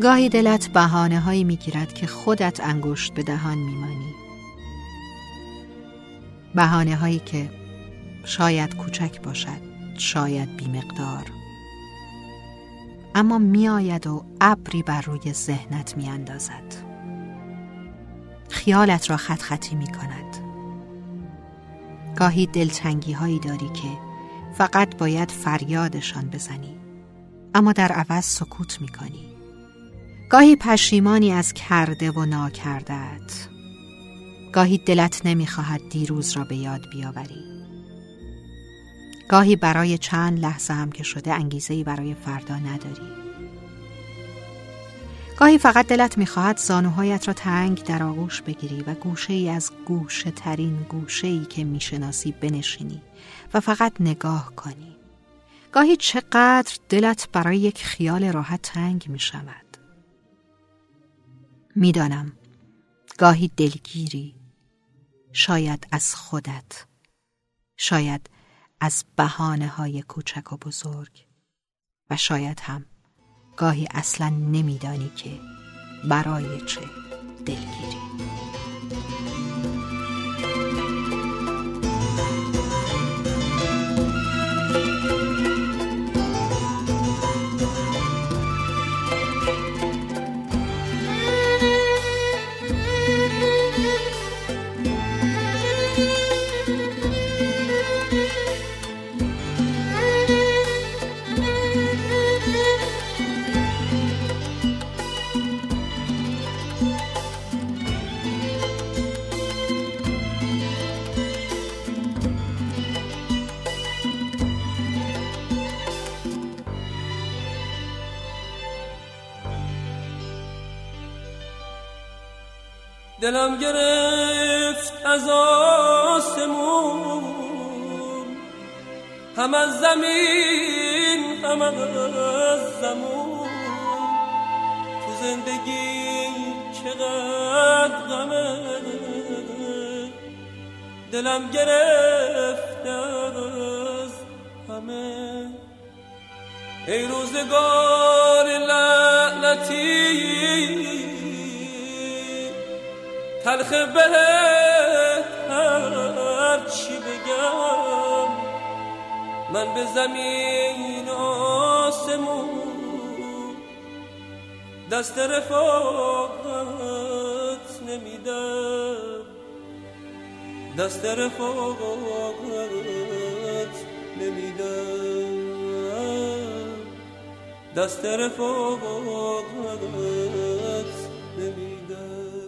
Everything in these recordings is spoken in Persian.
گاهی دلت بهانه هایی می‌گیرد که خودت انگشت به دهان میمانی. بهانه هایی که شاید کوچک باشد. شاید بیمقدار. اما میآید و ابری بر روی ذهنت میاندازد. خیالت را خط خطی می کند گاهی دلتنگی هایی داری که فقط باید فریادشان بزنی اما در عوض سکوت می کنی گاهی پشیمانی از کرده و ناکردت. گاهی دلت نمی‌خواهد دیروز را به یاد بیاوری. گاهی برای چند لحظه هم که شده انگیزه برای فردا نداری. گاهی فقط دلت می‌خواهد زانوهایت را تنگ در آغوش بگیری و گوشه ای از گوشه ترین گوشه ای که می‌شناسی بنشینی و فقط نگاه کنی. گاهی چقدر دلت برای یک خیال راحت تنگ می شود می‌دانم گاهی دلگیری شاید از خودت شاید از بهانه های کوچک و بزرگ. و شاید هم گاهی اصلا نمیدانی که برای چه دلگیری. دلم گرفت از آسمون. هم از زمین هم از زمون. تو زندگی چقدر غمه. دلم گرفت از همه. ای روزگار لعنتی. تلخ بهت هر چی بگم. من به زمین آسمون دست رفاقت نمیدم. دست رفاقت نمیدم. دست رفاقت نمیدم.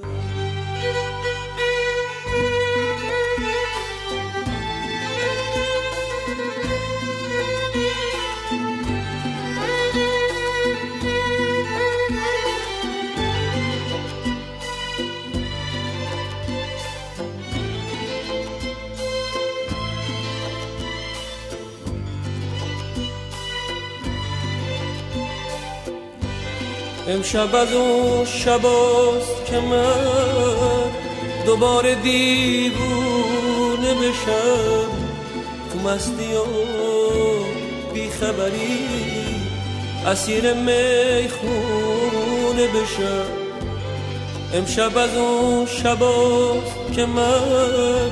امشب از اون شباست که من دوباره دیوونه بشم. تو مستی و بیخبری اسیر می‌خونه بشم. امشب از اون شباست که من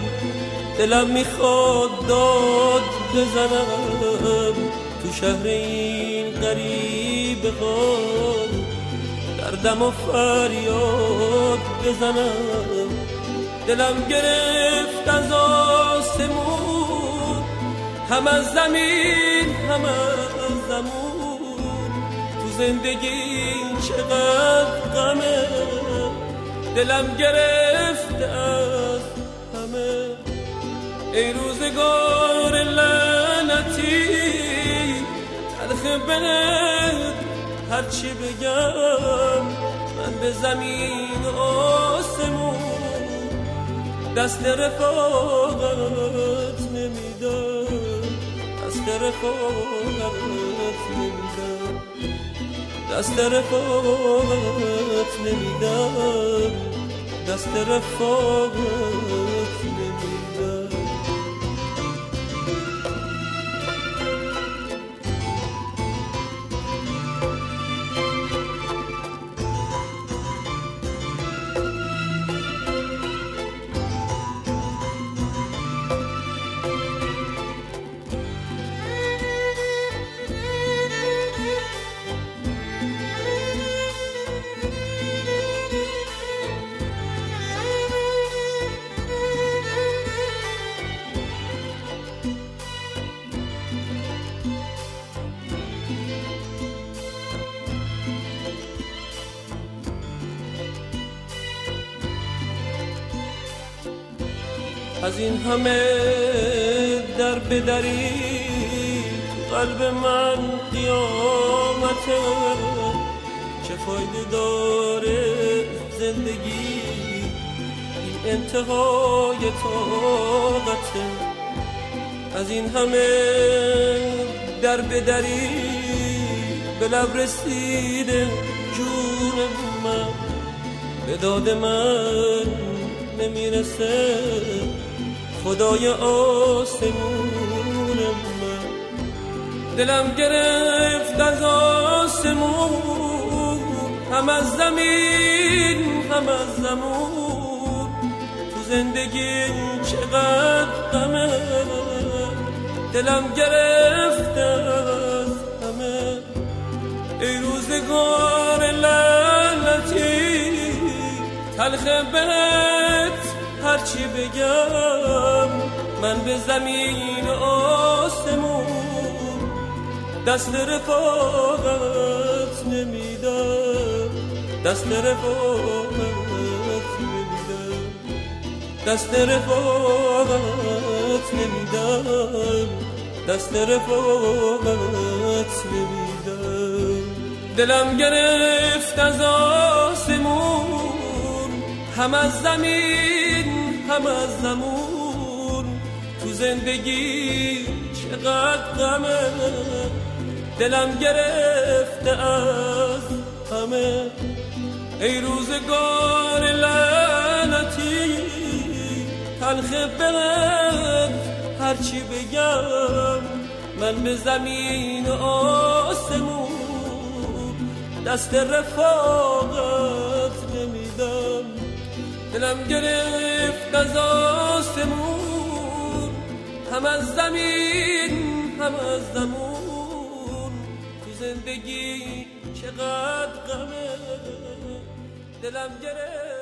دلم می‌خواد داد بزنم. تو شهر این غریب غار دردم و فریاد بزنم. دلم گرفت از آسمون. هم از زمین هم از زمون. تو زندگی چقدر غمه. دلم گرفت از همه. ای روزگار لعنتی تلخ بنت هرچی بگم من به زمین آسمون دست رفاقت نمیدم. دست رفاقت نمیدم. دست رفاقت نمیدم. دست رفاقت از این همه در بدری قلب من قیامته چه فایده داره زندگی؟ این انتهای طاقته از این همه در بدری به لب رسیده جون من. به داد من نمی‌رسه. خدای آسمون من. دلم گرفت از آسمون. هم از زمین هم از زمون. تو زندگی چقدر غمه. دلم گرفت از همه ای روزگار لعنتی تلخ بهت هرچی بگم. من به زمین آسمون دست رفاقت نمیدم. دست رفاقت نمیدم. دست رفاقت نمیدم. دست رفاقت نمیدم. دلم گرفت از آسمون. هم از زمین هم از زمون. زندگی چقدر غمه. دلم گرفته از همه. ای روزگار لعنتی تلخ بغد هرچی بگم من به زمین آسمون دست رفاقت نمیدم. دلم گرفت از آسمون هم از زمین هم از زمون. تو زندگی چقدر غمه دلم گرفت